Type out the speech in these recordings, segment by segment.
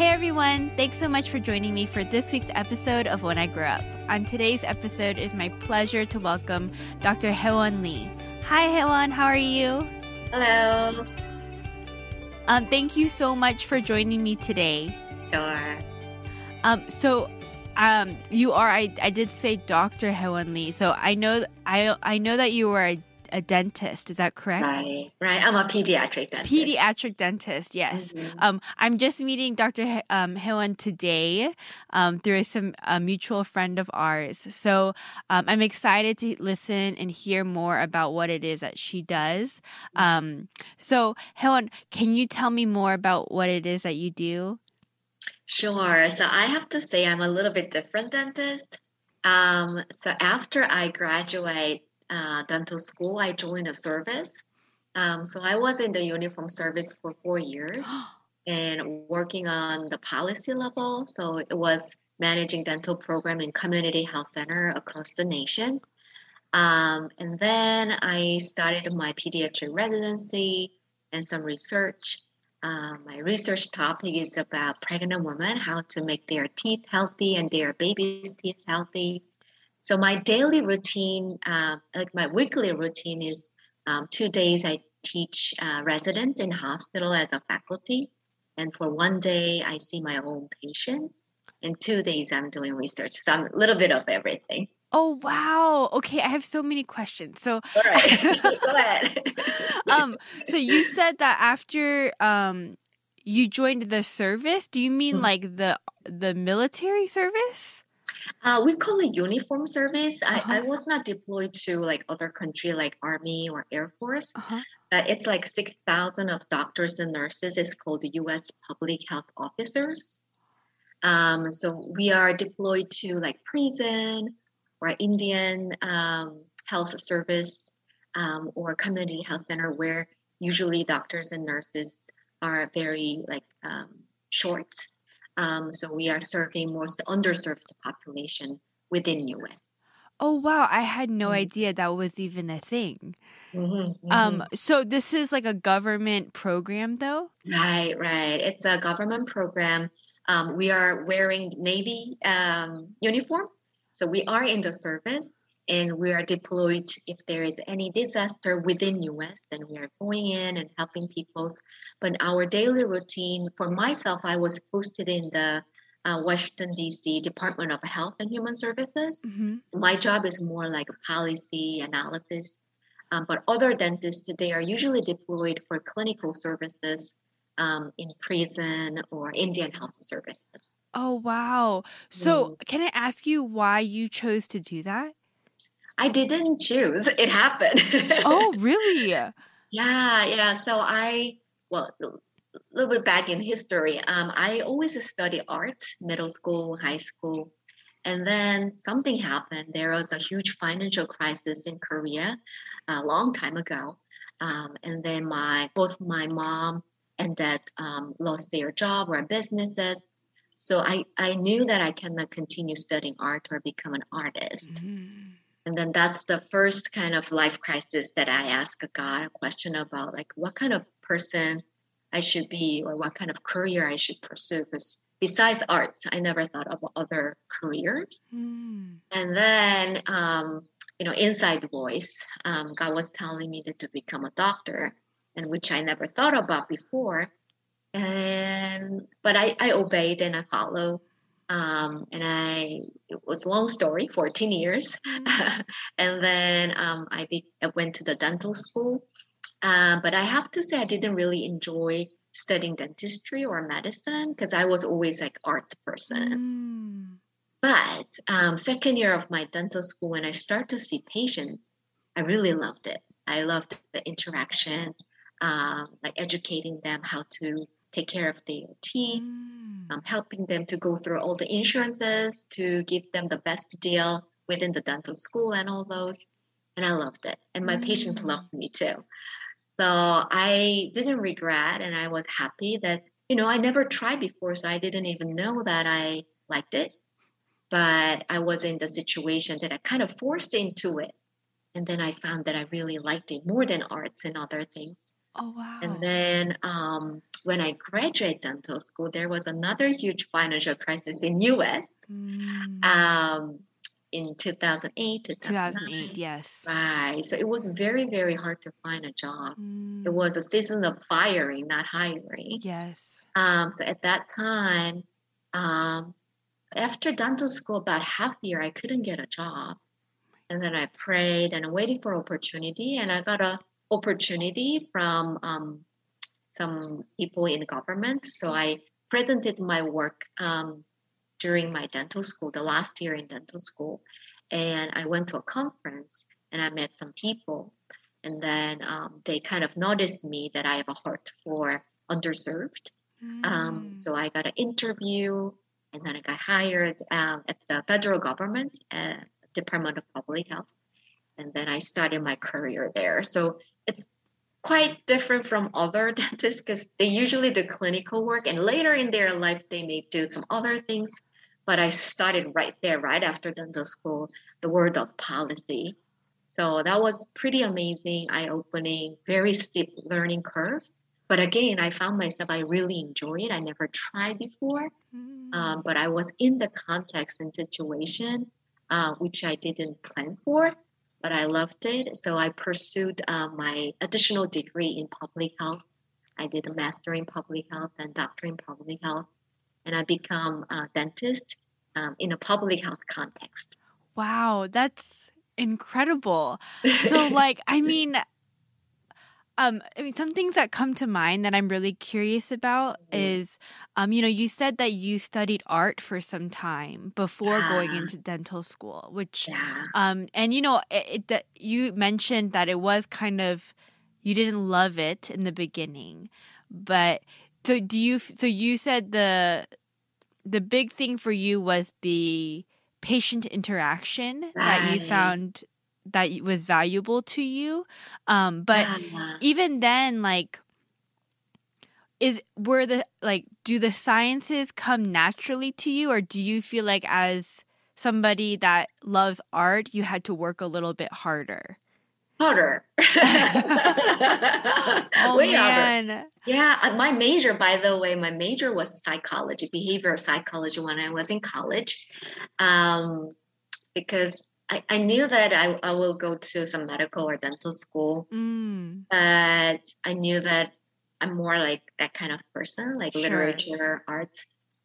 Hey everyone, thanks so much for joining me for this week's episode of When I Grow Up. On today's episode, it is my pleasure to welcome Dr. Hyewon Lee. Hi Hyewon, how are you? Hello. Um, thank you so much for joining me today. Sure. Um, so um, you are I, I did say Dr. Hyewon Lee. So I know I I know that you were a a dentist. Is that correct? Right, right. I'm a pediatric dentist. Pediatric dentist, yes. Mm-hmm. Um, I'm just meeting Dr. He- um, today um, through some a mutual friend of ours. So um, I'm excited to listen and hear more about what it is that she does. Um, so Hyewon, can you tell me more about what it is that you do? Sure. So I have to say I'm a little bit different dentist. Um, so after I graduate uh, dental school, I joined a service. Um, so I was in the uniform service for four years and working on the policy level. So it was managing dental program in community health center across the nation. Um, and then I started my pediatric residency and some research. Um, my research topic is about pregnant women, how to make their teeth healthy and their baby's teeth healthy. So my daily routine, uh, like my weekly routine, is um, two days I teach uh, residents in hospital as a faculty, and for one day I see my own patients, and two days I'm doing research. So I'm a little bit of everything. Oh wow! Okay, I have so many questions. So, all right, go ahead. um, so you said that after um you joined the service, do you mean mm-hmm. like the the military service? Uh, we call it uniform service. Uh-huh. I, I was not deployed to like other country like Army or Air Force. Uh-huh. But it's like 6,000 of doctors and nurses. It's called the U.S. Public Health Officers. Um, so we are deployed to like prison or Indian um, health service um, or community health center where usually doctors and nurses are very like um, short um, so we are serving most underserved population within US. Oh wow, I had no mm-hmm. idea that was even a thing. Mm-hmm, mm-hmm. Um, so this is like a government program, though. Right, right. It's a government program. Um, we are wearing Navy um, uniform, so we are in the service, and we are deployed if there is any disaster within us then we are going in and helping people but our daily routine for myself i was posted in the uh, washington d.c department of health and human services mm-hmm. my job is more like a policy analysis um, but other dentists they are usually deployed for clinical services um, in prison or Indian health services. Oh, wow. So, mm. can I ask you why you chose to do that? I didn't choose. It happened. oh, really? Yeah, yeah. So I, well, a little bit back in history, um, I always studied art, middle school, high school. And then something happened. There was a huge financial crisis in Korea a long time ago. Um, and then my both my mom and dad um, lost their job or businesses. So I, I knew that I cannot continue studying art or become an artist. Mm-hmm. And then that's the first kind of life crisis that I ask God a question about like what kind of person I should be or what kind of career I should pursue. Because besides arts, I never thought of other careers. Mm. And then, um, you know, inside voice, um, God was telling me that to become a doctor, and which I never thought about before. And but I, I obeyed and I followed. Um, and I it was a long story, 14 years. Mm-hmm. and then um, I, be, I, went to the dental school. Uh, but I have to say, I didn't really enjoy studying dentistry or medicine because I was always like art person. Mm. But um, second year of my dental school, when I start to see patients, I really loved it. I loved the interaction, um, like educating them how to take care of their teeth, mm. um, helping them to go through all the insurances to give them the best deal within the dental school and all those. And I loved it. And my mm. patients loved me too. So I didn't regret and I was happy that, you know, I never tried before, so I didn't even know that I liked it. But I was in the situation that I kind of forced into it. And then I found that I really liked it more than arts and other things. Oh wow! And then um, when I graduated dental school, there was another huge financial crisis in US Mm. um, in 2008. 2008, yes. Right. So it was very, very hard to find a job. Mm. It was a season of firing, not hiring. Yes. Um, so at that time, um, after dental school, about half a year, I couldn't get a job. And then I prayed and I waited for opportunity, and I got a opportunity from um, some people in government. So I presented my work um, during my dental school, the last year in dental school, and I went to a conference and I met some people, and then um, they kind of noticed me that I have a heart for underserved. Um, Mm. so I got an interview, and then I got hired um, at the federal government, uh, Department of Public Health, and then I started my career there. So it's quite different from other dentists because they usually do clinical work, and later in their life they may do some other things. But I started right there, right after dental school, the world of policy. So that was pretty amazing, eye-opening, very steep learning curve. But again, I found myself I really enjoy it. I never tried before, Mm. um, but I was in the context and situation uh, which I didn't plan for, but I loved it. So I pursued uh, my additional degree in public health. I did a master in public health and doctor in public health, and I become a dentist um, in a public health context. Wow, that's incredible. So like, I mean um I mean some things that come to mind that I'm really curious about Mhm. is um you know, you said that you studied art for some time before going into dental school, which yeah. um and you know, it, it you mentioned that it was kind of you didn't love it in the beginning. But so do you so you said the the big thing for you was the patient interaction that you found that was valuable to you um but yeah. even then like is were the like do the sciences come naturally to you or do you feel like as somebody that loves art you had to work a little bit harder harder. oh Way harder. man Yeah, uh, my major, by the way, my major was psychology, behavioral psychology when I was in college, um, because I, I knew that I, I will go to some medical or dental school, mm, but I knew that I'm more like that kind of person, like Sure. literature, art.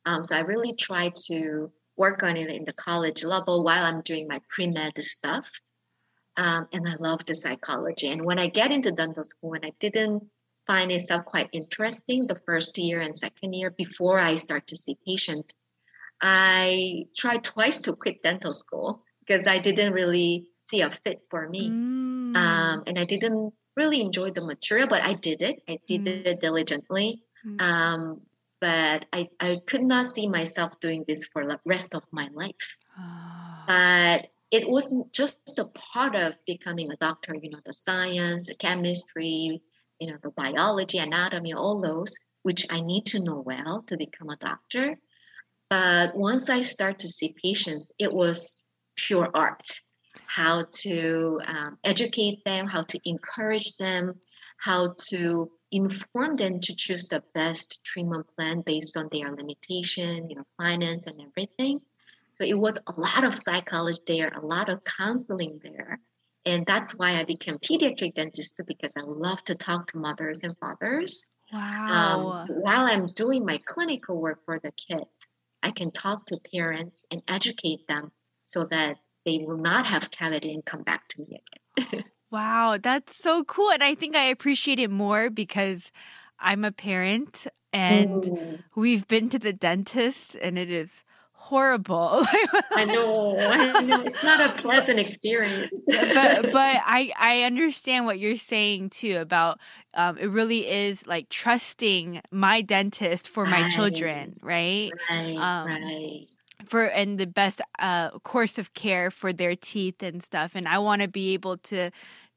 Um, so I really tried to work on it in the college level while I'm doing my pre med stuff. Um, and I love the psychology. And when I get into dental school, and I didn't find itself quite interesting the first year and second year before I start to see patients, I tried twice to quit dental school because I didn't really see a fit for me. mm, Um, and I didn't really enjoy the material, but I did it. I did Mm. it diligently. Mm. Um, but I, I could not see myself doing this for the rest of my life. Ah, But it wasn't just a part of becoming a doctor, you know, the science, the chemistry, you know, the biology, anatomy, all those, which I need to know well to become a doctor. But once I start to see patients, it was pure art. How to um, educate them, how to encourage them, how to inform them to choose the best treatment plan based on their limitation, you know, finance and everything. So it was a lot of psychology there, a lot of counseling there. And that's why I became pediatric dentist because I love to talk to mothers and fathers. wow Um, while I'm doing my clinical work for the kids, I can talk to parents and educate them so that they will not have cavity and come back to me again. Wow, that's so cool. And I think I appreciate it more because I'm a parent and Mm, we've been to the dentist and it is horrible. I know, I know. It's not a pleasant experience. but but I I understand what you're saying too about um it really is like trusting my dentist for my Right. children, right? right, um, right. For and the best uh course of care for their teeth and stuff and I want to be able to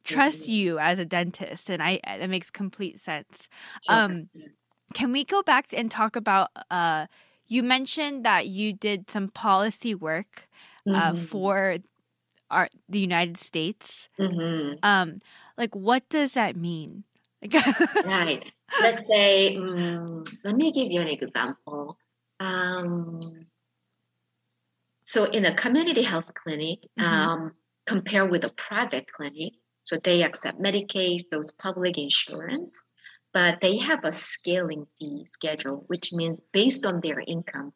trust Mhm. you as a dentist and I that makes complete sense. Sure. um, Can we go back and talk about uh you mentioned that you did some policy work uh, Mhm, for our the United States. mhm. Um, like what does that mean? right. Let's say, um, let me give you an example. Um, so, in a community health clinic, mm-hmm. um, compared with a private clinic, so they accept Medicaid, those public insurance, but they have a scaling fee schedule, which means based on their income,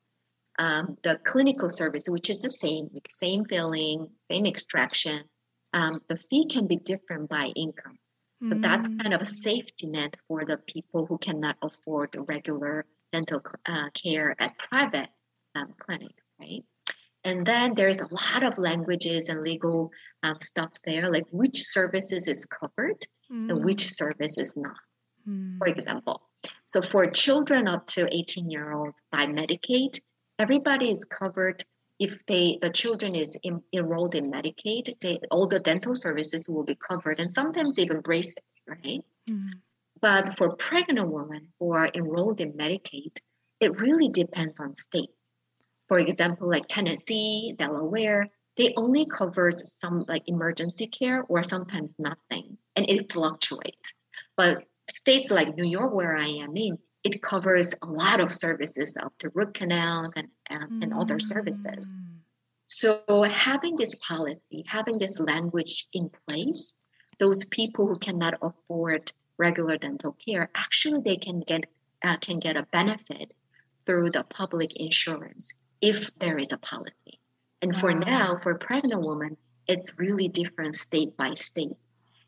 um, the clinical service, which is the same, same filling, same extraction, um, the fee can be different by income. So mm. that's kind of a safety net for the people who cannot afford regular dental uh, care at private um, clinics, right? And then there's a lot of languages and legal um, stuff there, like which services is covered mm. and which service is not. Mm. For example, so for children up to 18 year old by Medicaid, everybody is covered if they the children is in, enrolled in Medicaid, they, all the dental services will be covered, and sometimes even braces, right? Mm. But for pregnant women who are enrolled in Medicaid, it really depends on states. For example, like Tennessee, Delaware, they only covers some like emergency care or sometimes nothing, and it fluctuates. But states like New York, where I am in, it covers a lot of services up to root canals and, and, and other services. Mm. So having this policy, having this language in place, those people who cannot afford regular dental care, actually they can get uh, can get a benefit through the public insurance if there is a policy. And for now, for pregnant women, it's really different state by state.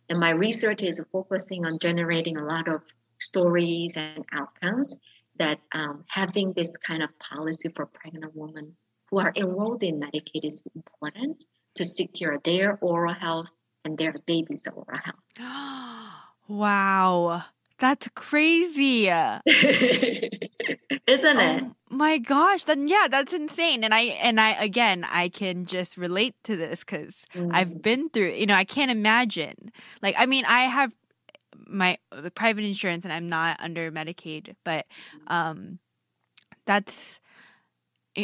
And my research is focusing on generating a lot of stories and outcomes that um, having this kind of policy for pregnant women who are enrolled in Medicaid is important to secure their oral health and their baby's oral health. wow, that's crazy. Isn't it? Oh, my gosh, then yeah, that's insane. And I and I again, I can just relate to this cuz mm. I've been through, you know, I can't imagine. Like I mean, I have my the private insurance and I'm not under Medicaid, but um that's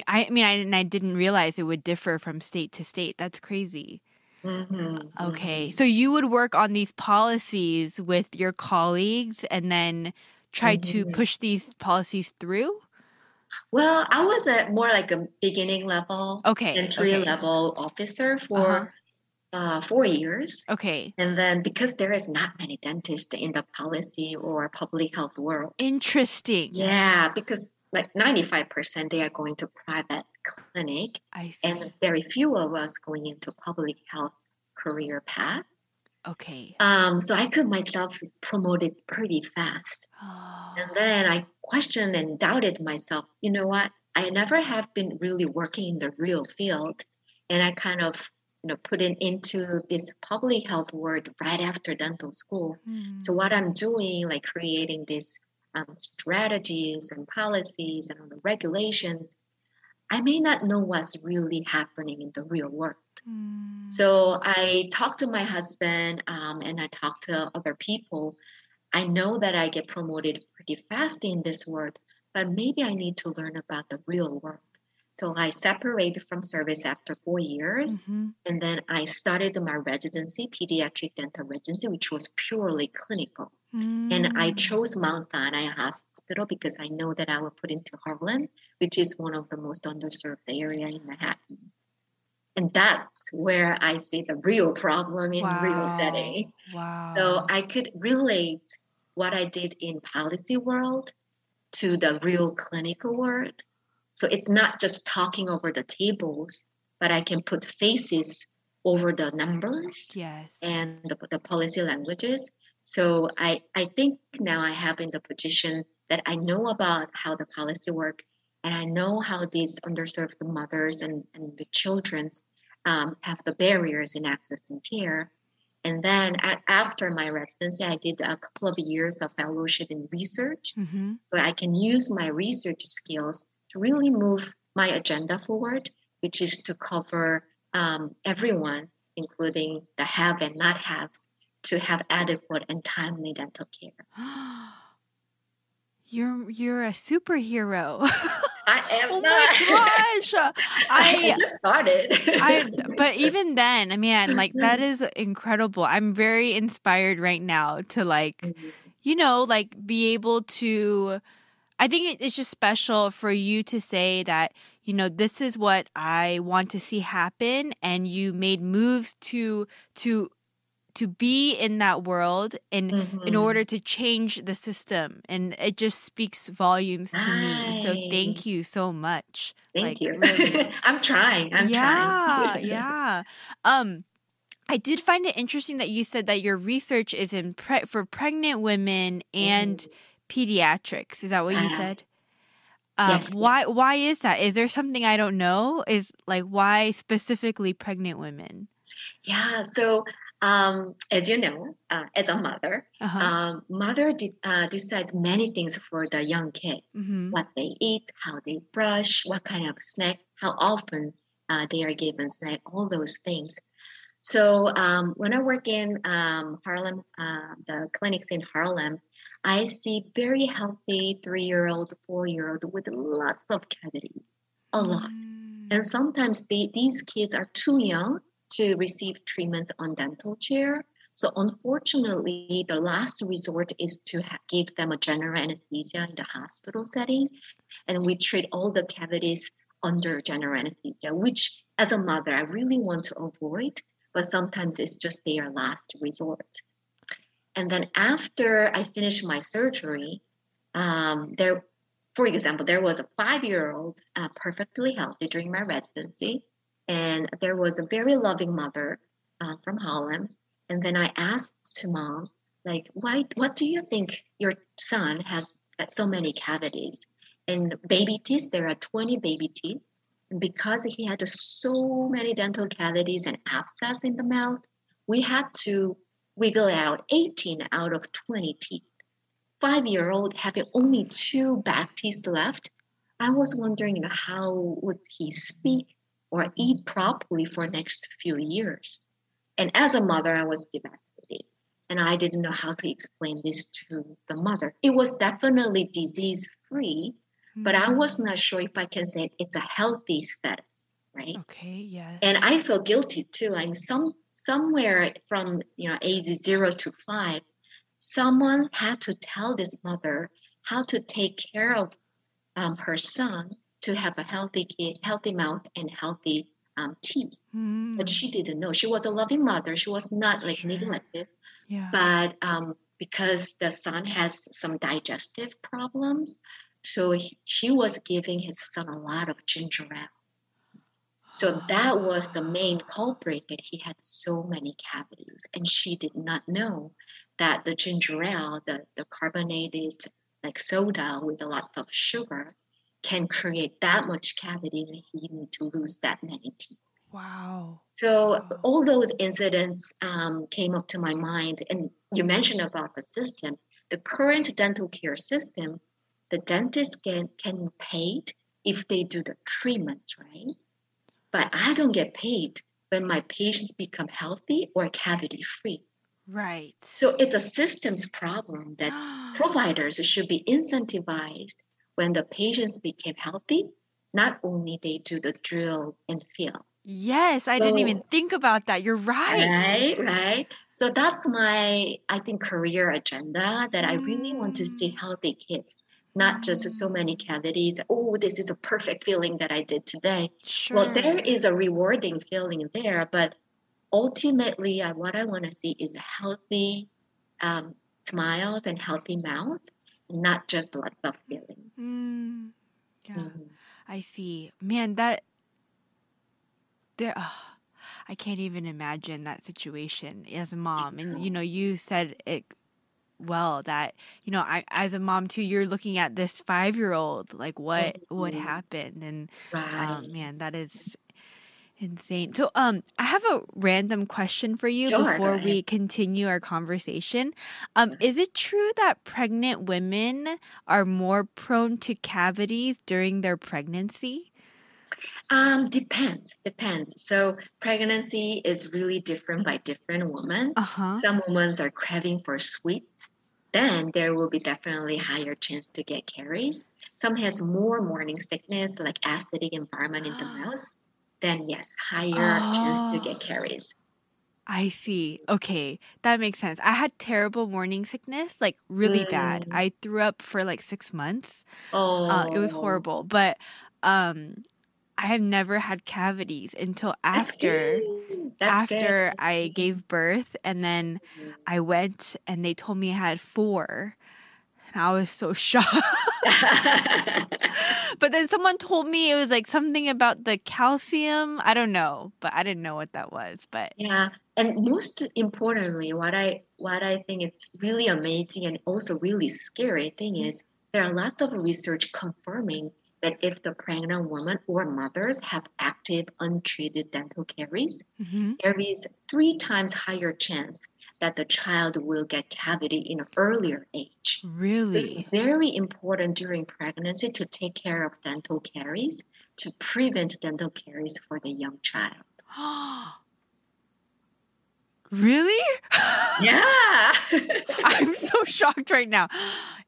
I mean I and I didn't realize it would differ from state to state. That's crazy. Mm-hmm. Okay. Mm-hmm. So you would work on these policies with your colleagues and then try mm-hmm. to push these policies through? Well, I was at more like a beginning level, okay, entry okay. level officer for uh-huh uh, four years. Okay. And then because there is not many dentists in the policy or public health world. Interesting. Yeah, because like 95% they are going to private clinic. And very few of us going into public health career path. Okay. Um, so I could myself promoted pretty fast. Oh. And then I questioned and doubted myself. You know what? I never have been really working in the real field. And I kind of you know put it into this public health world right after dental school mm. so what i'm doing like creating these um, strategies and policies and the regulations i may not know what's really happening in the real world mm. so i talked to my husband um, and i talked to other people i know that i get promoted pretty fast in this world but maybe i need to learn about the real world so I separated from service after four years. Mm-hmm. And then I started my residency, pediatric dental residency, which was purely clinical. Mm. And I mm. chose Mount Sinai Hospital because I know that I will put into Harlem, which is one of the most underserved area in Manhattan. And that's where I see the real problem in wow. real setting. Wow. So I could relate what I did in policy world to the real clinical world so it's not just talking over the tables, but I can put faces over the numbers yes. and the, the policy languages. So I, I think now I have in the position that I know about how the policy work and I know how these underserved mothers and, and the children's um, have the barriers in accessing care. And then after my residency, I did a couple of years of fellowship in research, mm-hmm. where I can use my research skills to really move my agenda forward, which is to cover um, everyone, including the have and not haves, to have adequate and timely dental care. You're you're a superhero. I am oh not. my gosh! I, I just started. I but even then, I mean, like that is incredible. I'm very inspired right now to like. Mm-hmm you know, like be able to. I think it's just special for you to say that, you know, this is what I want to see happen and you made moves to to to be in that world in mm-hmm. in order to change the system and it just speaks volumes to me so thank you so much thank like, you really. i'm trying i'm yeah, trying yeah um I did find it interesting that you said that your research is in pre- for pregnant women and mm. pediatrics. Is that what you uh, said? Um, yes, why? Yes. Why is that? Is there something I don't know? Is like why specifically pregnant women? Yeah. So um, as you know, uh, as a mother, uh-huh. um, mother de- uh, decides many things for the young kid: mm-hmm. what they eat, how they brush, what kind of snack, how often uh, they are given snack, all those things. So um, when I work in um, Harlem, uh, the clinics in Harlem, I see very healthy three-year-old, four-year-old with lots of cavities, a lot. Mm. And sometimes they, these kids are too young to receive treatment on dental chair. So unfortunately, the last resort is to ha- give them a general anesthesia in the hospital setting, and we treat all the cavities under general anesthesia, which as a mother I really want to avoid, but sometimes it's just their last resort. And then after I finished my surgery, um, there, for example, there was a five-year-old uh, perfectly healthy during my residency and there was a very loving mother uh, from Harlem. And then I asked mom, like, why? What do you think your son has so many cavities? And baby teeth, there are 20 baby teeth. And because he had so many dental cavities and abscess in the mouth, we had to wiggle out 18 out of 20 teeth. Five year old having only two back teeth left. I was wondering, you know, how would he speak? Or eat properly for next few years. And as a mother, I was devastated. And I didn't know how to explain this to the mother. It was definitely disease free, mm-hmm. but I mm-hmm. was not sure if I can say it's a healthy status, right? Okay, yes. And I feel guilty too. I'm some somewhere from you know age zero to five, someone had to tell this mother how to take care of um, her son to have a healthy kid, healthy mouth, and healthy um, teeth. Mm. But she didn't know. She was a loving mother. She was not like sure. neglected. Yeah. But um, because the son has some digestive problems, so he, she was giving his son a lot of ginger ale. So that was the main culprit that he had so many cavities. And she did not know that the ginger ale, the, the carbonated like soda with lots of sugar, can create that much cavity and he need to lose that many teeth. Wow. So wow. all those incidents um, came up to my mind. And you mentioned about the system. The current dental care system, the dentist can, can paid if they do the treatments, right? But I don't get paid when my patients become healthy or cavity free. Right. So it's a systems problem that providers should be incentivized when the patients became healthy, not only they do the drill and fill. Yes, I so, didn't even think about that. You're right. Right, right. So that's my, I think, career agenda that mm. I really want to see mm. healthy kids, not just so many cavities. Oh, this is a perfect feeling that I did today. Sure. Well, there is a rewarding feeling there, but ultimately, uh, what I want to see is healthy um, smiles and healthy mouth not just lots of feelings. Mm, yeah, mm-hmm. I see. Man, that there. Oh, I can't even imagine that situation as a mom. And you know, you said it well that you know, I as a mom too. You're looking at this five year old, like what mm-hmm. what happened, and right. um, man, that is Insane. So, um, I have a random question for you sure, before we continue our conversation. Um, is it true that pregnant women are more prone to cavities during their pregnancy? Um, depends. Depends. So pregnancy is really different by different women. Uh-huh. Some women are craving for sweets. Then there will be definitely higher chance to get caries. Some has more morning sickness, like acidic environment in the mouth then yes, higher oh, chance to get caries. I see. Okay, that makes sense. I had terrible morning sickness, like really bad. Mm. I threw up for like six months. Oh, Uh, it was horrible, but um, I have never had cavities until That's after good. After I gave birth, and then Mhm. I went and they told me I had four, and I was so shocked. but then someone told me it was like something about the calcium. I don't know, but I didn't know what that was. But Yeah, and most importantly, what I what I think it's really amazing and also really scary thing is there are lots of research confirming that if the pregnant woman or mothers have active untreated dental caries, Mhm. there is three times higher chance that the child will get cavity in an earlier age. really, It's very important during pregnancy to take care of dental caries to prevent dental caries for the young child. really, Yeah. I'm so shocked right now.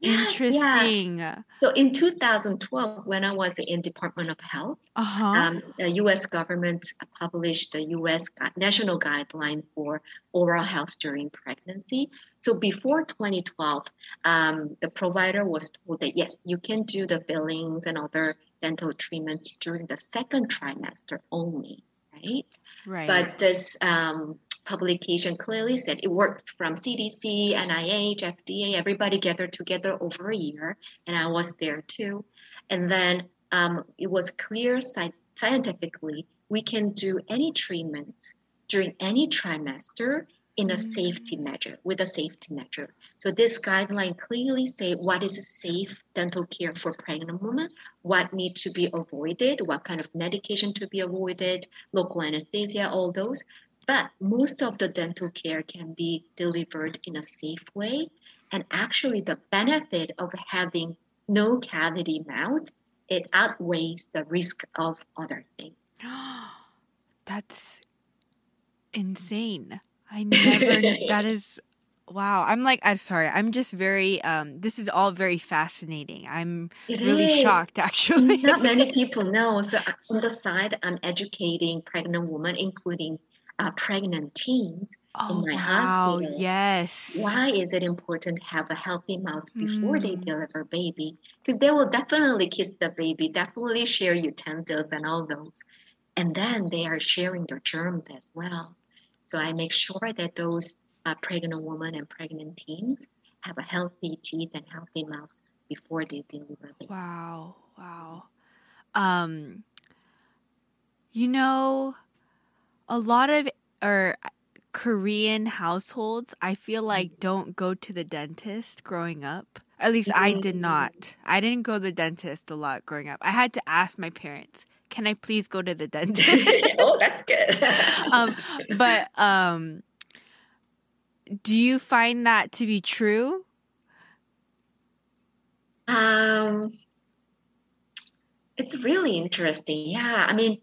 Yeah. Interesting. So in 2012, when I was in Department of Health, Uh huh. um, the U.S. government published the U.S. national guideline for oral health during pregnancy. So before 2012, um, the provider was told that yes, you can do the fillings and other dental treatments during the second trimester only, right? right. But this um, publication clearly said it worked from CDC, NIH, FDA, everybody gathered together over a year, and I was there too. And then um, it was clear sci- scientifically we can do any treatments during any trimester in a safety measure with a safety measure. So this guideline clearly say what is a safe dental care for pregnant women, what need to be avoided, what kind of medication to be avoided, local anesthesia, all those. But most of the dental care can be delivered in a safe way. And actually, the benefit of having no cavity mouth, it outweighs the risk of other things. That's insane. I never. that is. Wow. I'm like. I'm sorry. I'm just very. Um. This is all very fascinating. I'm It really is. shocked. Actually. Not many people know. So uh, on the side, I'm educating pregnant women, including uh, pregnant teens. oh my wow. hospital. Yes. Why is it important to have a healthy mouth before they Mm. deliver baby? Because they will definitely kiss the baby, definitely share utensils and all those. And then they are sharing their germs as well. So I make sure that those uh, pregnant women and pregnant teens have a healthy teeth and healthy mouth before they deliver baby. Wow. Wow. Um. You know, a lot of or Korean households, I feel like don't go to the dentist growing up. At least I did Mm. not. I didn't go to the dentist a lot growing up. I had to ask my parents, "Can I please go to the dentist?" oh, that's good. um, but um, do you find that to be true? Um, it's really interesting. Yeah, I mean,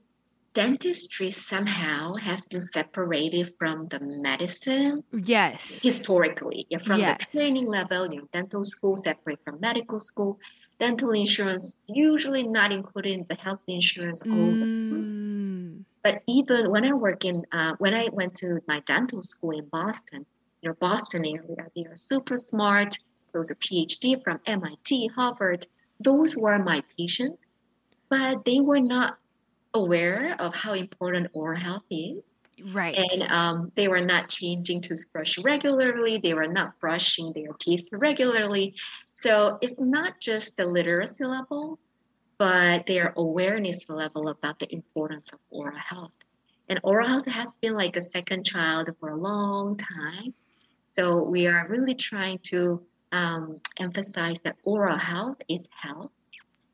dentistry somehow has been separated from the medicine Yes. historically. Yeah, from Yes. the training level, you know, dental school separate from medical school. Dental insurance usually not included in the health insurance. Mm. But even when I work in, uh, when I went to my dental school in Boston, you know, Boston area, they are super smart. Those are PhD from MIT, Harvard. Those were my patients, but they were not aware of how important oral health is. Right. And um, they were not changing toothbrush regularly. They were not brushing their teeth regularly. So it's not just the literacy level, but their awareness level about the importance of oral health. And oral health has been like a second child for a long time. So we are really trying to um, emphasize that oral health is health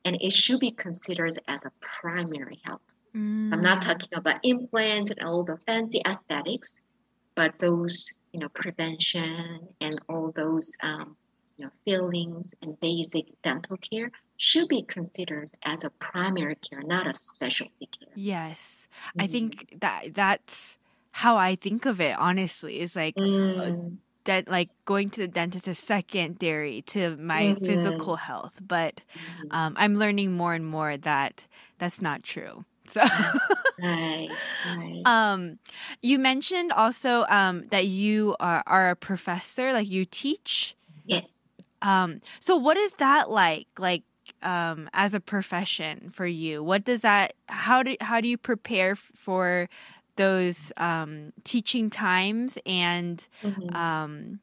and it should be considered as a primary health. I'm not Mm. talking about implants and all the fancy aesthetics, but those, you know, prevention and all those, um, you know, fillings and basic dental care should be considered as a primary care, not a specialty care. Yes. I Mhm. think that that's how I think of it honestly. Is like Mm, that like going to the dentist is secondary to my Mhm. physical health, but mhm. um, I'm learning more and more that that's not true. So, right, right. um, you mentioned also um, that you are, are a professor, like you teach. Yes. Um, so what is that like? Like um, as a profession for you, what does that? How do how do you prepare for those um, teaching times and Mhm. um,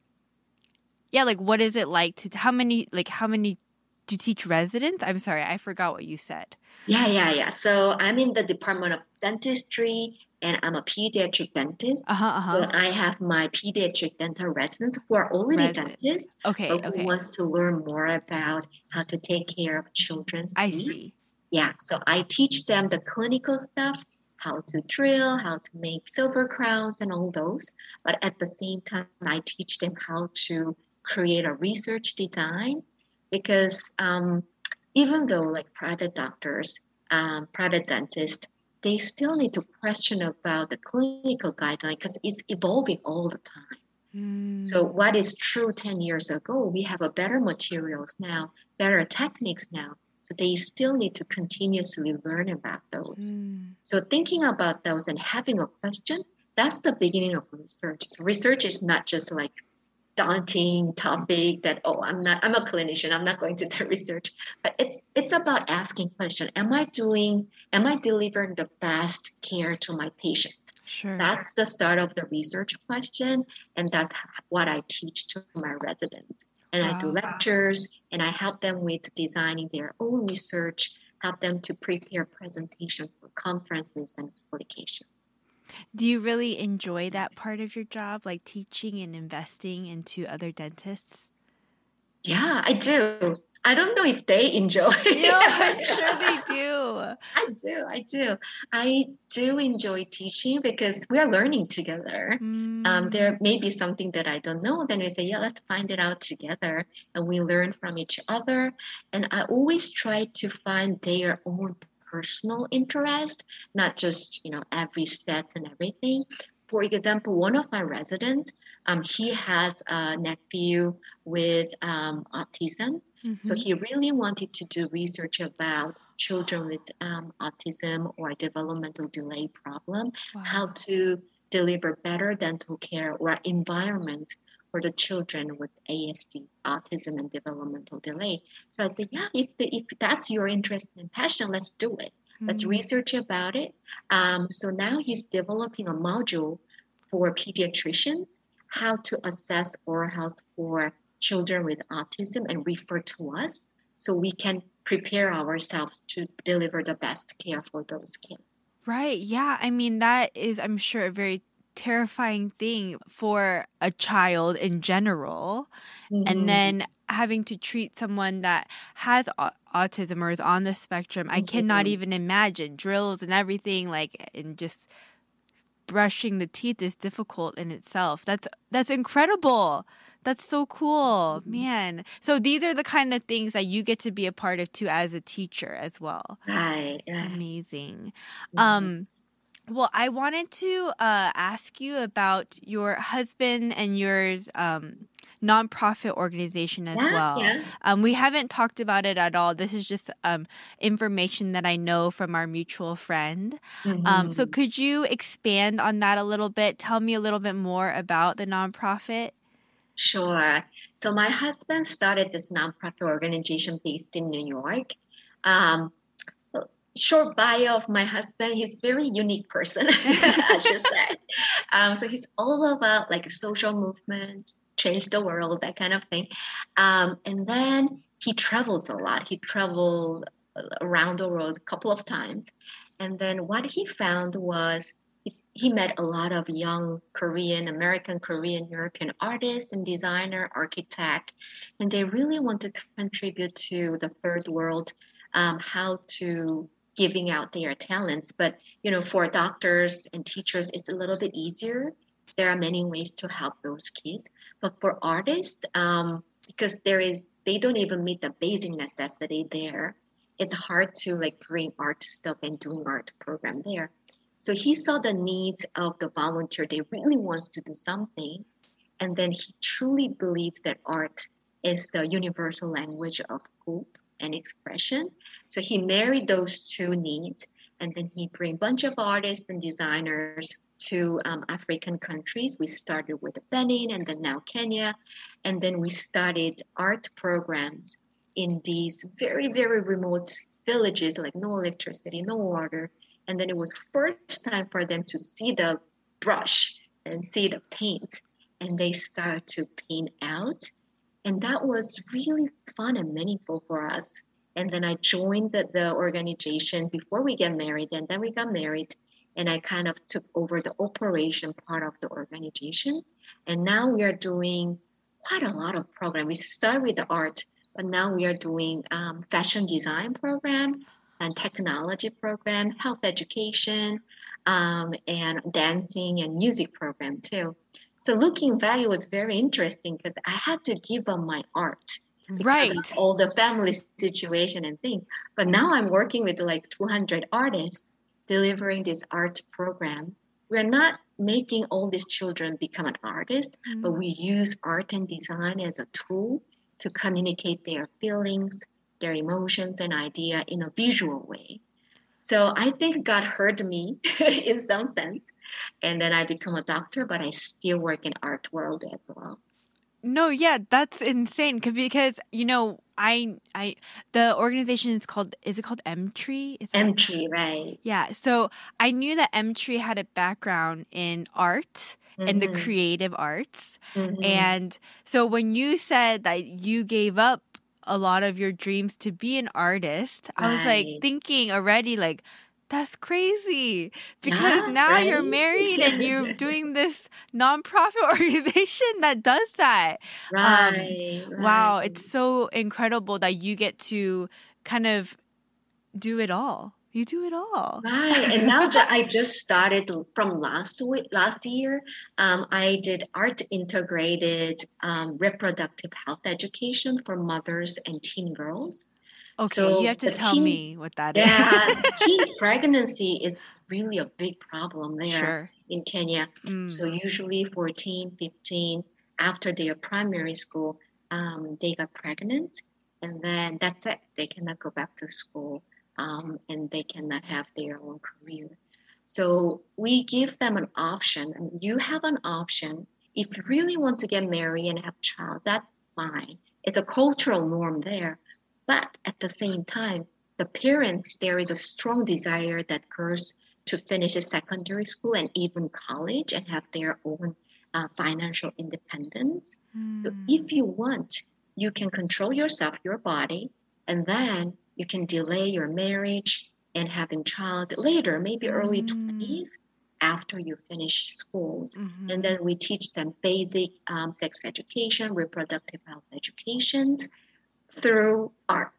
yeah, like what is it like to how many like how many do you teach residents? I'm sorry, I forgot what you said. Yeah, yeah, yeah. So I'm in the Department of Dentistry and I'm a pediatric dentist. Uh huh. Uh So. I have my pediatric dental residents who are already Residents. dentists, Okay. but who Okay. wants to learn more about how to take care of children's I teeth. see. Yeah, so I teach them the clinical stuff, how to drill, how to make silver crowns, and all those. But at the same time, I teach them how to create a research design because um, even though like private doctors, um, private dentists, they still need to question about the clinical guideline because it's evolving all the time. Mm. So what is true 10 years ago, we have a better materials now, better techniques now. They still need to continuously learn about those. Mm. So thinking about those and having a question, that's the beginning of research. So research is not just like daunting topic that oh I'm not I'm a clinician I'm not going to do research but it's it's about asking question am I doing am I delivering the best care to my patients Sure. that's the start of the research question, and that's what I teach to my residents. And I do ah. lectures, and I help them with designing their own research, help them to prepare presentation for conferences and publications. Do you really enjoy that part of your job, like teaching and investing into other dentists? Yeah, I do. I don't know if they enjoy. it. Yeah, I'm sure they do. I do. I do. I do enjoy teaching because we are learning together. um, Mm. there may be something that I don't know, then we say, yeah, let's find it out together. And we learn from each other. And I always try to find their own personal interest, not just, you know, every stats and everything. For example, one of my residents, um, he has a nephew with um, autism. So Mhm. he really wanted to do research about children with um, autism or developmental delay problem how to deliver better dental care or environment for the children with ASD, autism and developmental delay. So I said, yeah, if, the, if that's your interest and passion, let's do it. Let's Mm. research about it. Um, so now he's developing a module for pediatricians, how to assess oral health for children with autism and refer to us so we can prepare ourselves to deliver the best care for those kids. Right. Yeah. I mean, that is, I'm sure, a very terrifying thing for a child in general. Mhm. And then having to treat someone that has autism or is on the spectrum, I cannot Mhm. even imagine drills and everything, like, and just brushing the teeth is difficult in itself. That's that's incredible. That's so cool, man. So these are the kind of things that you get to be a part of too as a teacher as well. Right, right. Amazing. Mhm. Um, well, I wanted to uh, ask you about your husband and your um, nonprofit organization as Yeah, well. yeah. Um, we haven't talked about it at all. This is just um, information that I know from our mutual friend. Um, so, Mhm. could you expand on that a little bit? Tell me a little bit more about the nonprofit. Sure. So my husband started this nonprofit organization based in New York. Um, short bio of my husband, he's a very unique person, I should say. Um, so he's all about like a social movement, change the world, that kind of thing. Um, and then he travels a lot. He traveled around the world a couple of times. And then what he found was he, met a lot of young Korean, American, Korean, European artists and designer, architect, and they really want to contribute to the third world, um, how to giving out their talents. But you know, for doctors and teachers, it's a little bit easier. There are many ways to help those kids, but for artists, um, because there is they don't even meet the basic necessity there. It's hard to like bring art stuff and doing art program there. So he saw the needs of the volunteer. They really wants to do something. And then he truly believed that art is the universal language of hope and expression. So he married those two needs. and then he bring a bunch of artists and designers to um, African countries. We started with Benin and then now Kenya, and then we started art programs in these very very remote villages like no electricity, no water, and then it was first time for them to see the brush and see the paint, and they started to paint out, and that was really fun and meaningful for us. And then I joined the, the organization before we get married, and then we got married and I kind of took over the operation part of the organization. And now we are doing quite a lot of program. We start with the art, but now we are doing um, fashion design program and technology program, health education, um, and dancing and music program too. So looking back, it was very interesting because I had to give up my art right all the family situation and things but now i'm working with like 200 artists delivering this art program, we're not making all these children become an artist, mm-hmm. but we use art and design as a tool to communicate their feelings, their emotions, and idea in a visual way. So I think God heard me in some sense, and then I become a doctor, but I still work in art world as well. No, yeah, that's insane. Cause, because you know, I I the organization is called is it called M Tree? M Tree, right? Yeah. So I knew that M Tree had a background in art mm-hmm. and the creative arts, mm-hmm. and so when you said that you gave up a lot of your dreams to be an artist, right. I was like thinking already, like that's crazy because yeah, now right? you're married and you're doing this nonprofit organization that does that. Right, um, right. Wow, it's so incredible that you get to kind of do it all. You do it all. Right. And now that I just started from last week, last year, um, I did art integrated um, reproductive health education for mothers and teen girls. Okay, so you have to tell teen, me what that is. yeah, teen pregnancy is really a big problem there sure. in Kenya. Mm. So usually 14, 15, after their primary school, um, they got pregnant, and then that's it. They cannot go back to school, um, and they cannot have their own career. So we give them an option, and you have an option. If you really want to get married and have a child, that's fine. It's a cultural norm there. But at the same time, the parents, there is a strong desire that girls to finish a secondary school and even college and have their own uh, financial independence. Mm. So hmm. if you want, you can control yourself, your body, and then you can delay your marriage and having child later, maybe early mm. 20s after you finish schools. Mm-hmm. And then we teach them basic um, sex education, reproductive health educations, through art.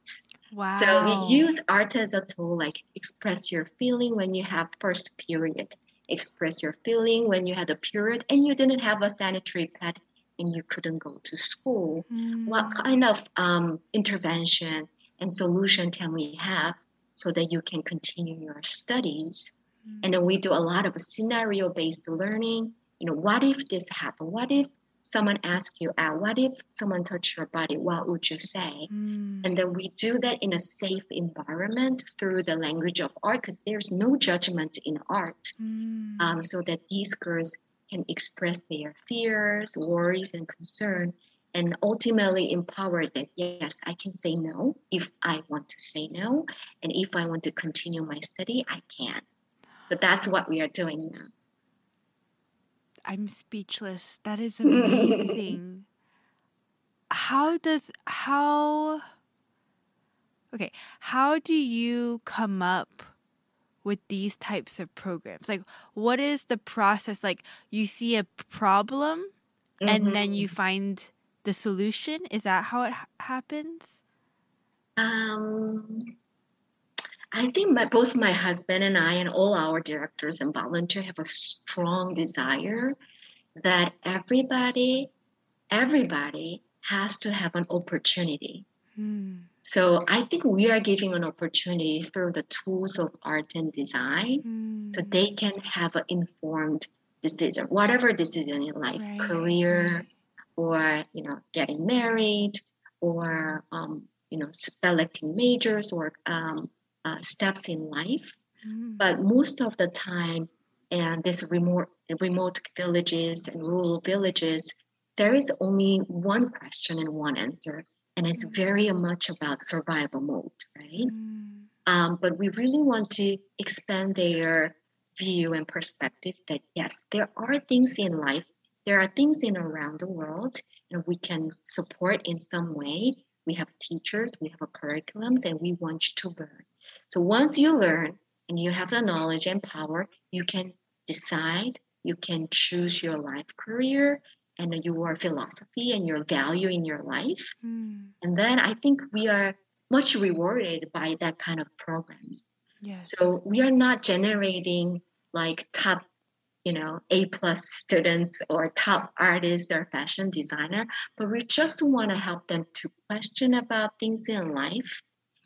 Wow. So we use art as a tool, like express your feeling when you have first period, express your feeling when you had a period and you didn't have a sanitary pad and you couldn't go to school. Mm. What kind of um, intervention and solution can we have so that you can continue your studies? Mm. And then we do a lot of scenario based learning. You know, what if this happened? What if someone asks you, uh, what if someone touched your body? What would you say? Mm. And then we do that in a safe environment through the language of art because there's no judgment in art. Mm. Um, so that these girls can express their fears, worries, and concern and ultimately empower that yes i can say no if i want to say no and if i want to continue my study i can so that's what we are doing now I'm speechless. That is amazing. how does how Okay, how do you come up with these types of programs? Like what is the process like you see a problem mm-hmm. and then you mm-hmm. find the solution? Is that how it ha- happens? Um I think my, both my husband and I, and all our directors and volunteers, have a strong desire that everybody, everybody has to have an opportunity. Hmm. So I think we are giving an opportunity through the tools of art and design, hmm. so they can have an informed decision, whatever decision in life, right. career. Or you know, getting married, or um, you know, selecting majors or um, uh, steps in life. Mm. But most of the time, and this remote remote villages and rural villages, there is only one question and one answer, and it's mm. very much about survival mode, right? Mm. Um, but we really want to expand their view and perspective that yes, there are things in life, there are things in around the world, and we can support in some way. We have teachers, we have curriculums, and we want you to learn. So once you learn and you have the knowledge and power, you can decide, you can choose your life career and your philosophy and your value in your life. Mm. And then I think we are much rewarded by that kind of programs. Yes. So we are not generating like top, you know, A plus students or top artists or fashion designer, but we just want to help them to question about things in life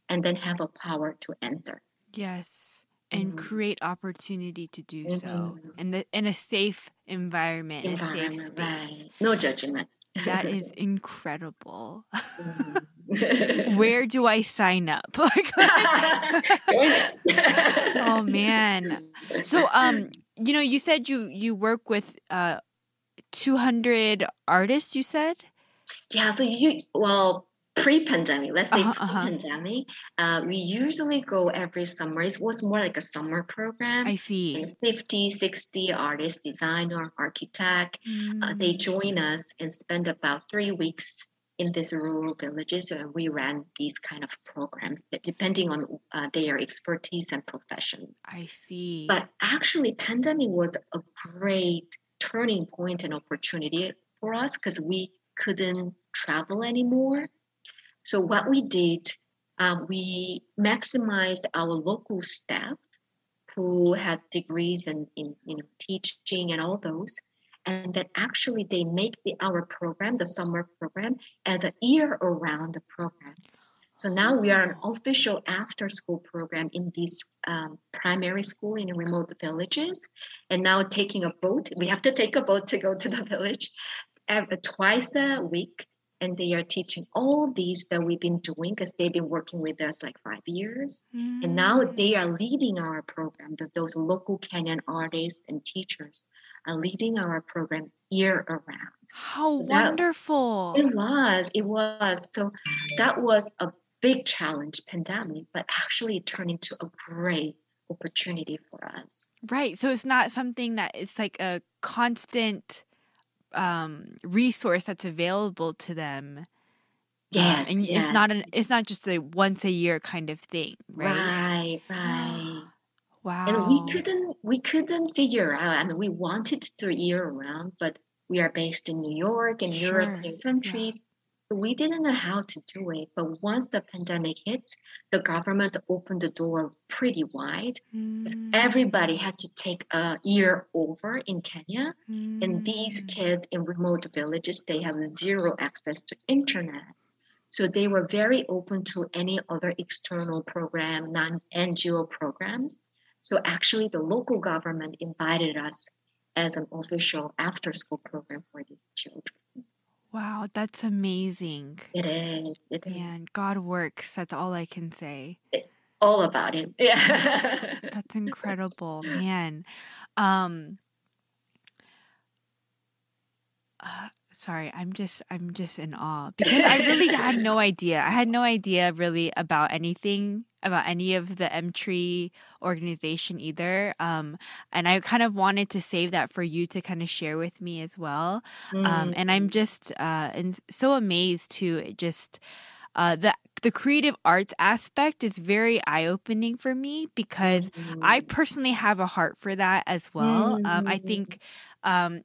and then have a power to answer. Yes. And mm-hmm. create opportunity to do mm-hmm. so in the in a safe environment, environment a safe space. Right. No judgment. that is incredible. Mm-hmm. Where do I sign up? oh man. So um you know you said you you work with uh 200 artists you said? Yeah, so you well pre-pandemic, let's say uh-huh, pre-pandemic, uh-huh. uh, we usually go every summer. It was more like a summer program. I see. 50, 60 artists, designer, architect. Mm. Uh, they mm. join us and spend about three weeks in these rural villages. And we ran these kind of programs depending on uh, their expertise and professions. I see. But actually, pandemic was a great turning point and opportunity for us because we couldn't travel anymore so what we did, uh, we maximized our local staff who had degrees in, in you know teaching and all those, and that actually they make the our program, the summer program, as a year-around program. So now we are an official after-school program in these um, primary school in remote villages, and now taking a boat. We have to take a boat to go to the village every, twice a week and they are teaching all these that we've been doing because they've been working with us like five years mm. and now they are leading our program that those local kenyan artists and teachers are leading our program year around how so wonderful it was it was so that was a big challenge pandemic but actually it turned into a great opportunity for us right so it's not something that it's like a constant um, resource that's available to them. Yes, um, and yes. it's not an it's not just a once a year kind of thing, right? Right, right. Wow. And we couldn't we couldn't figure out. I mean, we wanted to year round, but we are based in New York and sure. European countries we didn't know how to do it. But once the pandemic hit, the government opened the door pretty wide. Mm. Everybody had to take a year over in Kenya. Mm. And these mm. kids in remote villages, they have zero access to internet. So they were very open to any other external program, non-NGO programs. So actually the local government invited us as an official after-school program for these children. Wow, that's amazing. It is. It is. Man, God works. That's all I can say. all about him. Yeah. that's incredible, man. Um uh, sorry, I'm just I'm just in awe because I really had no idea. I had no idea really about anything about any of the Mtree organization either. Um, and I kind of wanted to save that for you to kind of share with me as well. Um, mm-hmm. Um, and I'm just uh, and so amazed to just uh, the the creative arts aspect is very eye opening for me because mm-hmm. I personally have a heart for that as well. Mm-hmm. Um, I think um,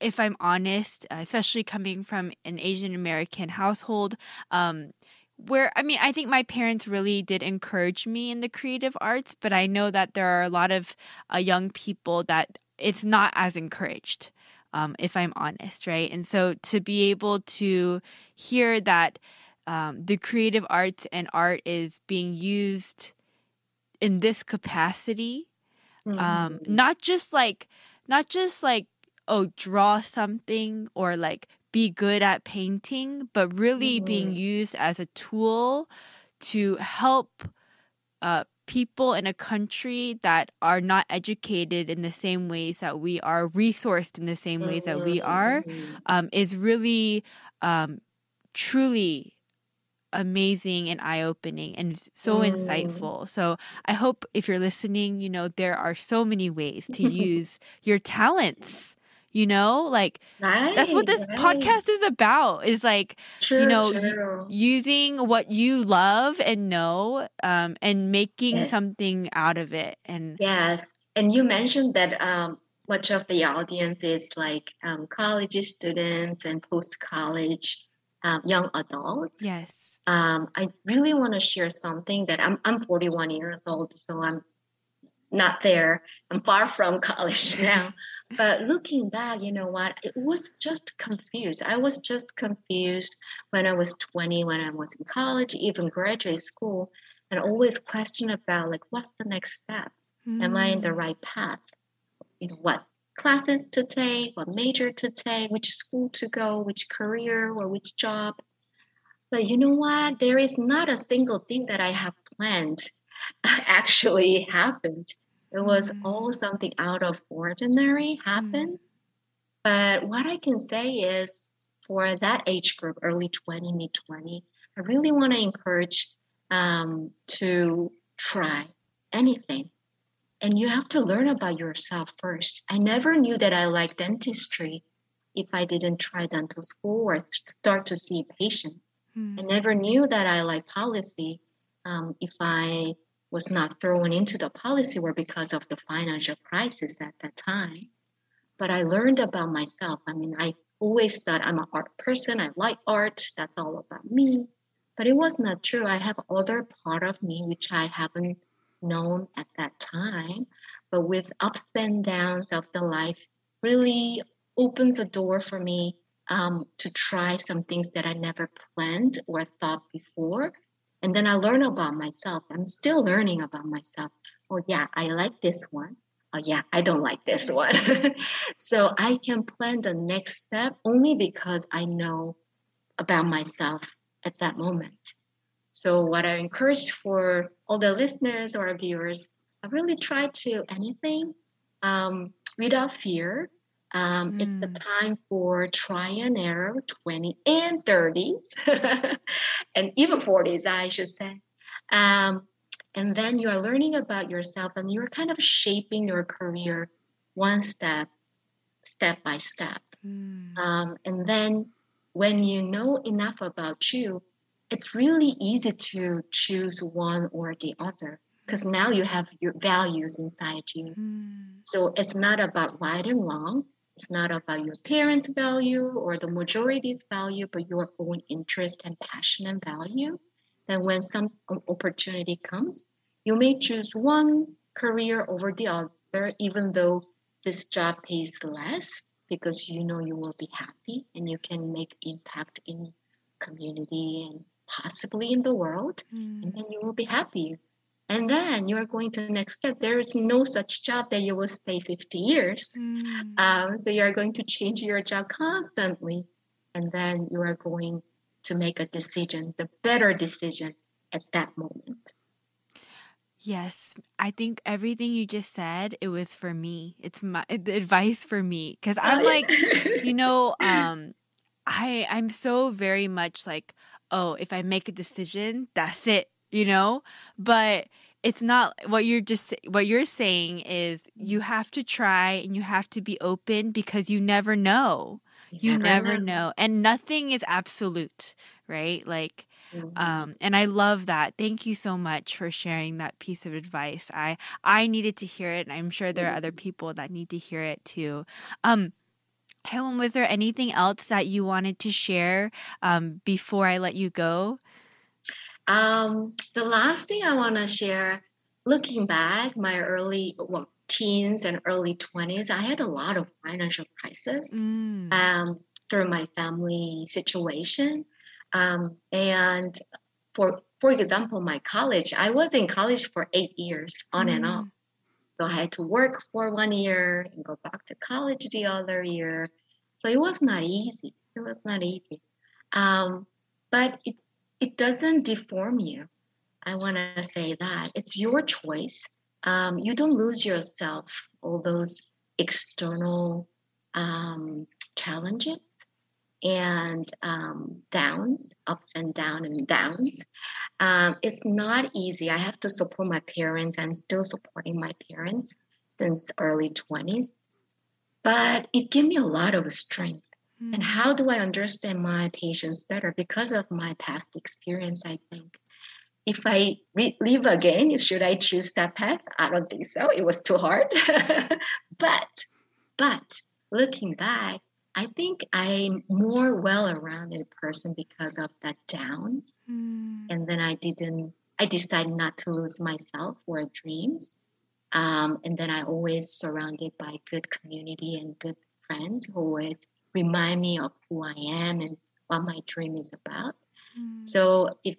if I'm honest, especially coming from an Asian American household, um, where I mean, I think my parents really did encourage me in the creative arts, but I know that there are a lot of uh, young people that it's not as encouraged, um, if I'm honest, right? And so to be able to hear that um, the creative arts and art is being used in this capacity, mm-hmm. um, not just like, not just like, oh, draw something or like be good at painting, but really mm-hmm. being used as a tool to help uh, people in a country that are not educated in the same ways that we are, resourced in the same ways that we are, Mm-hmm. um, is really um, truly amazing and eye opening and so Mm. insightful. So I hope if you're listening, you know, there are so many ways to use your talents. You know, like Right. that's what this right. podcast is about is like True, know, y- true. using what you love and know um, and making Yes. something out of it. And Yes, and you mentioned that um, much of the audience is like um, college students and post-college um, young adults. yes. Um, I really want to share something that I'm I'm 41 years old, so I'm not there. I'm far from college now. But looking back, you know what? It was just confused. I was just confused when I was 20, when I was in college, even graduate school, and always question about like what's the next step? Am I in the Mm. right path? You know, what classes to take, what major to take, which school to go, which career or which job. But you know what? There is not a single thing that I have planned actually happened. It was Mm. all something out of ordinary happened. But what I can say is for that age group, early 20, mid 20, I really want to encourage um, to try anything. And you have to learn about yourself first. I never knew that I liked dentistry if I didn't try dental school or start to see patients. I Mm. never knew that I liked policy um, if I was not thrown into the policy world because of the financial crisis at that time. But I learned about myself. I mean, I always thought I'm an art person. I like art. That's all about me. But it was not true. I have other part of me which I haven't known at that time. But with ups and downs of the life, really opens a door for me um, to try some things that I never planned or thought before. And then I learn about myself. I'm still learning about myself. Oh, yeah, I like this one. Oh, yeah, I don't like this one. so I can plan the next step only because I know about myself at that moment. So, what I encourage for all the listeners or viewers, I really try to anything um, without fear. Um, It's the Mm. time for try and error, 20 and 30s, and even 40s, I should say. Um, and then you are learning about yourself and you're kind of shaping your career one step, step by step. Mm. Um, and then when you know enough about you, it's really easy to choose one or the other because now you have your values inside you. Mm. So it's not about right and wrong. It's not about your parents' value or the majority's value, but your own interest and passion and value. Then when some opportunity comes, you may choose one career over the other, even though this job pays less, because you know you will be happy and you can make impact in community and possibly in the world and Mm. then you will be happy. And then you are going to the next step. There is no such job that you will stay 50 years. Mm. Um, so you are going to change your job constantly. And then you are going to make a decision, the better decision at that moment. Yes, I think everything you just said, it was for me. It's my the advice for me because I'm Oh, like, you know, um, I I'm so very much like, oh, if I make a decision, that's it, you know. But it's not what you're just what you're saying is you have to try and you have to be open because you never know. You never know, and nothing is absolute, right? Like Mhm. um, and I love that. Thank you so much for sharing that piece of advice. I I needed to hear it, and I'm sure there are other people that need to hear it too. Um, Helen, was there anything else that you wanted to share um, before I let you go? Um, the last thing I want to share, looking back, my early well, teens and early 20s, I had a lot of financial crisis. Mm. um, through my family situation. Um, and for for example, my college, I was in college for eight years on and off. Mm. So I had to work for one year and go back to college the other year. So it was not easy. It was not easy. Um, but it it doesn't deform you. I want to say that it's your choice. Um, you don't lose yourself, all those external um, challenges and um, downs, ups and down and downs. Um, it's not easy. I have to support my parents. I'm still supporting my parents since early 20s, but it gave me a lot of strength. Mm. And how do I understand my patients better? Because of my past experience, I think. If I re- live again, should I choose that path? I don't think so. It was too hard. but, but looking back, I think I'm more well-rounded person because of that downs. Mm. And then I didn't. I decided not to lose myself or dreams. Um, and then I always surrounded by good community and good friends who always remind me of who I am and what my dream is about. Mm. So if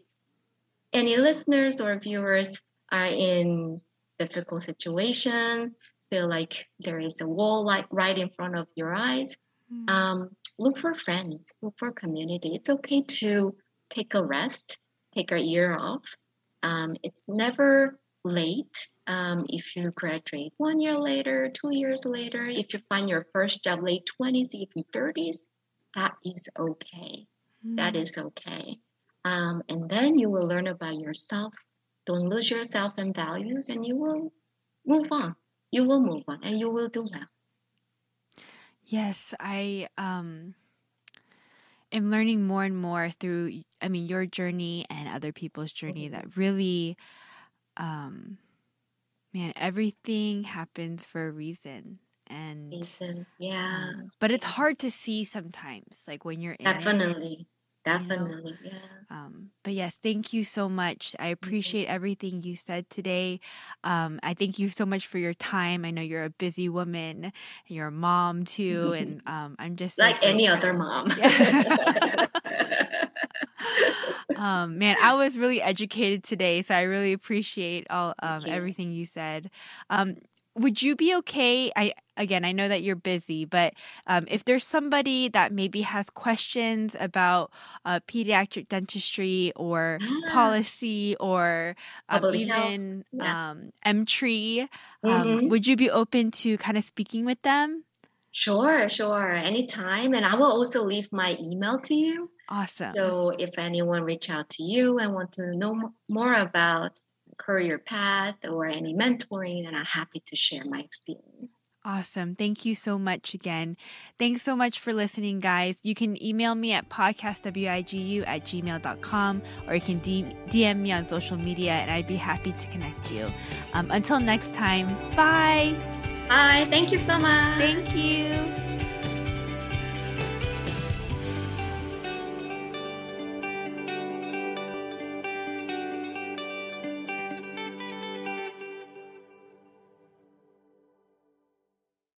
any listeners or viewers are in difficult situation, feel like there is a wall like right in front of your eyes, mm. um, look for friends, look for community. It's okay to take a rest, take a year off. Um, it's never late um, if you graduate one year later, two years later, if you find your first job late 20s, even 30s, that is okay. Mm. That is okay. Um, and then you will learn about yourself. Don't lose yourself and values, and you will move on. You will move on, and you will do well. Yes, I um, am learning more and more through. I mean, your journey and other people's journey mm-hmm. that really um, man, everything happens for a reason. And reason. yeah. Um, but it's hard to see sometimes, like when you're in Definitely. It, Definitely, you know? yeah. Um, but yes, thank you so much. I appreciate mm-hmm. everything you said today. Um, I thank you so much for your time. I know you're a busy woman, and you're a mom too, and um, I'm just like so any other mom. um, man, I was really educated today, so I really appreciate all um, everything you said. Um, would you be okay? I again, I know that you're busy, but um, if there's somebody that maybe has questions about uh, pediatric dentistry or policy or um, even yeah. um, Emtree, um, mm-hmm. would you be open to kind of speaking with them? Sure, sure, anytime. And I will also leave my email to you. Awesome. So if anyone reach out to you and want to know more about career path or any mentoring, then I'm happy to share my experience. Awesome. Thank you so much again. Thanks so much for listening, guys. You can email me at podcastwigu at gmail.com or you can DM me on social media and I'd be happy to connect you. Um, until next time, bye. Bye. Thank you so much. Thank you.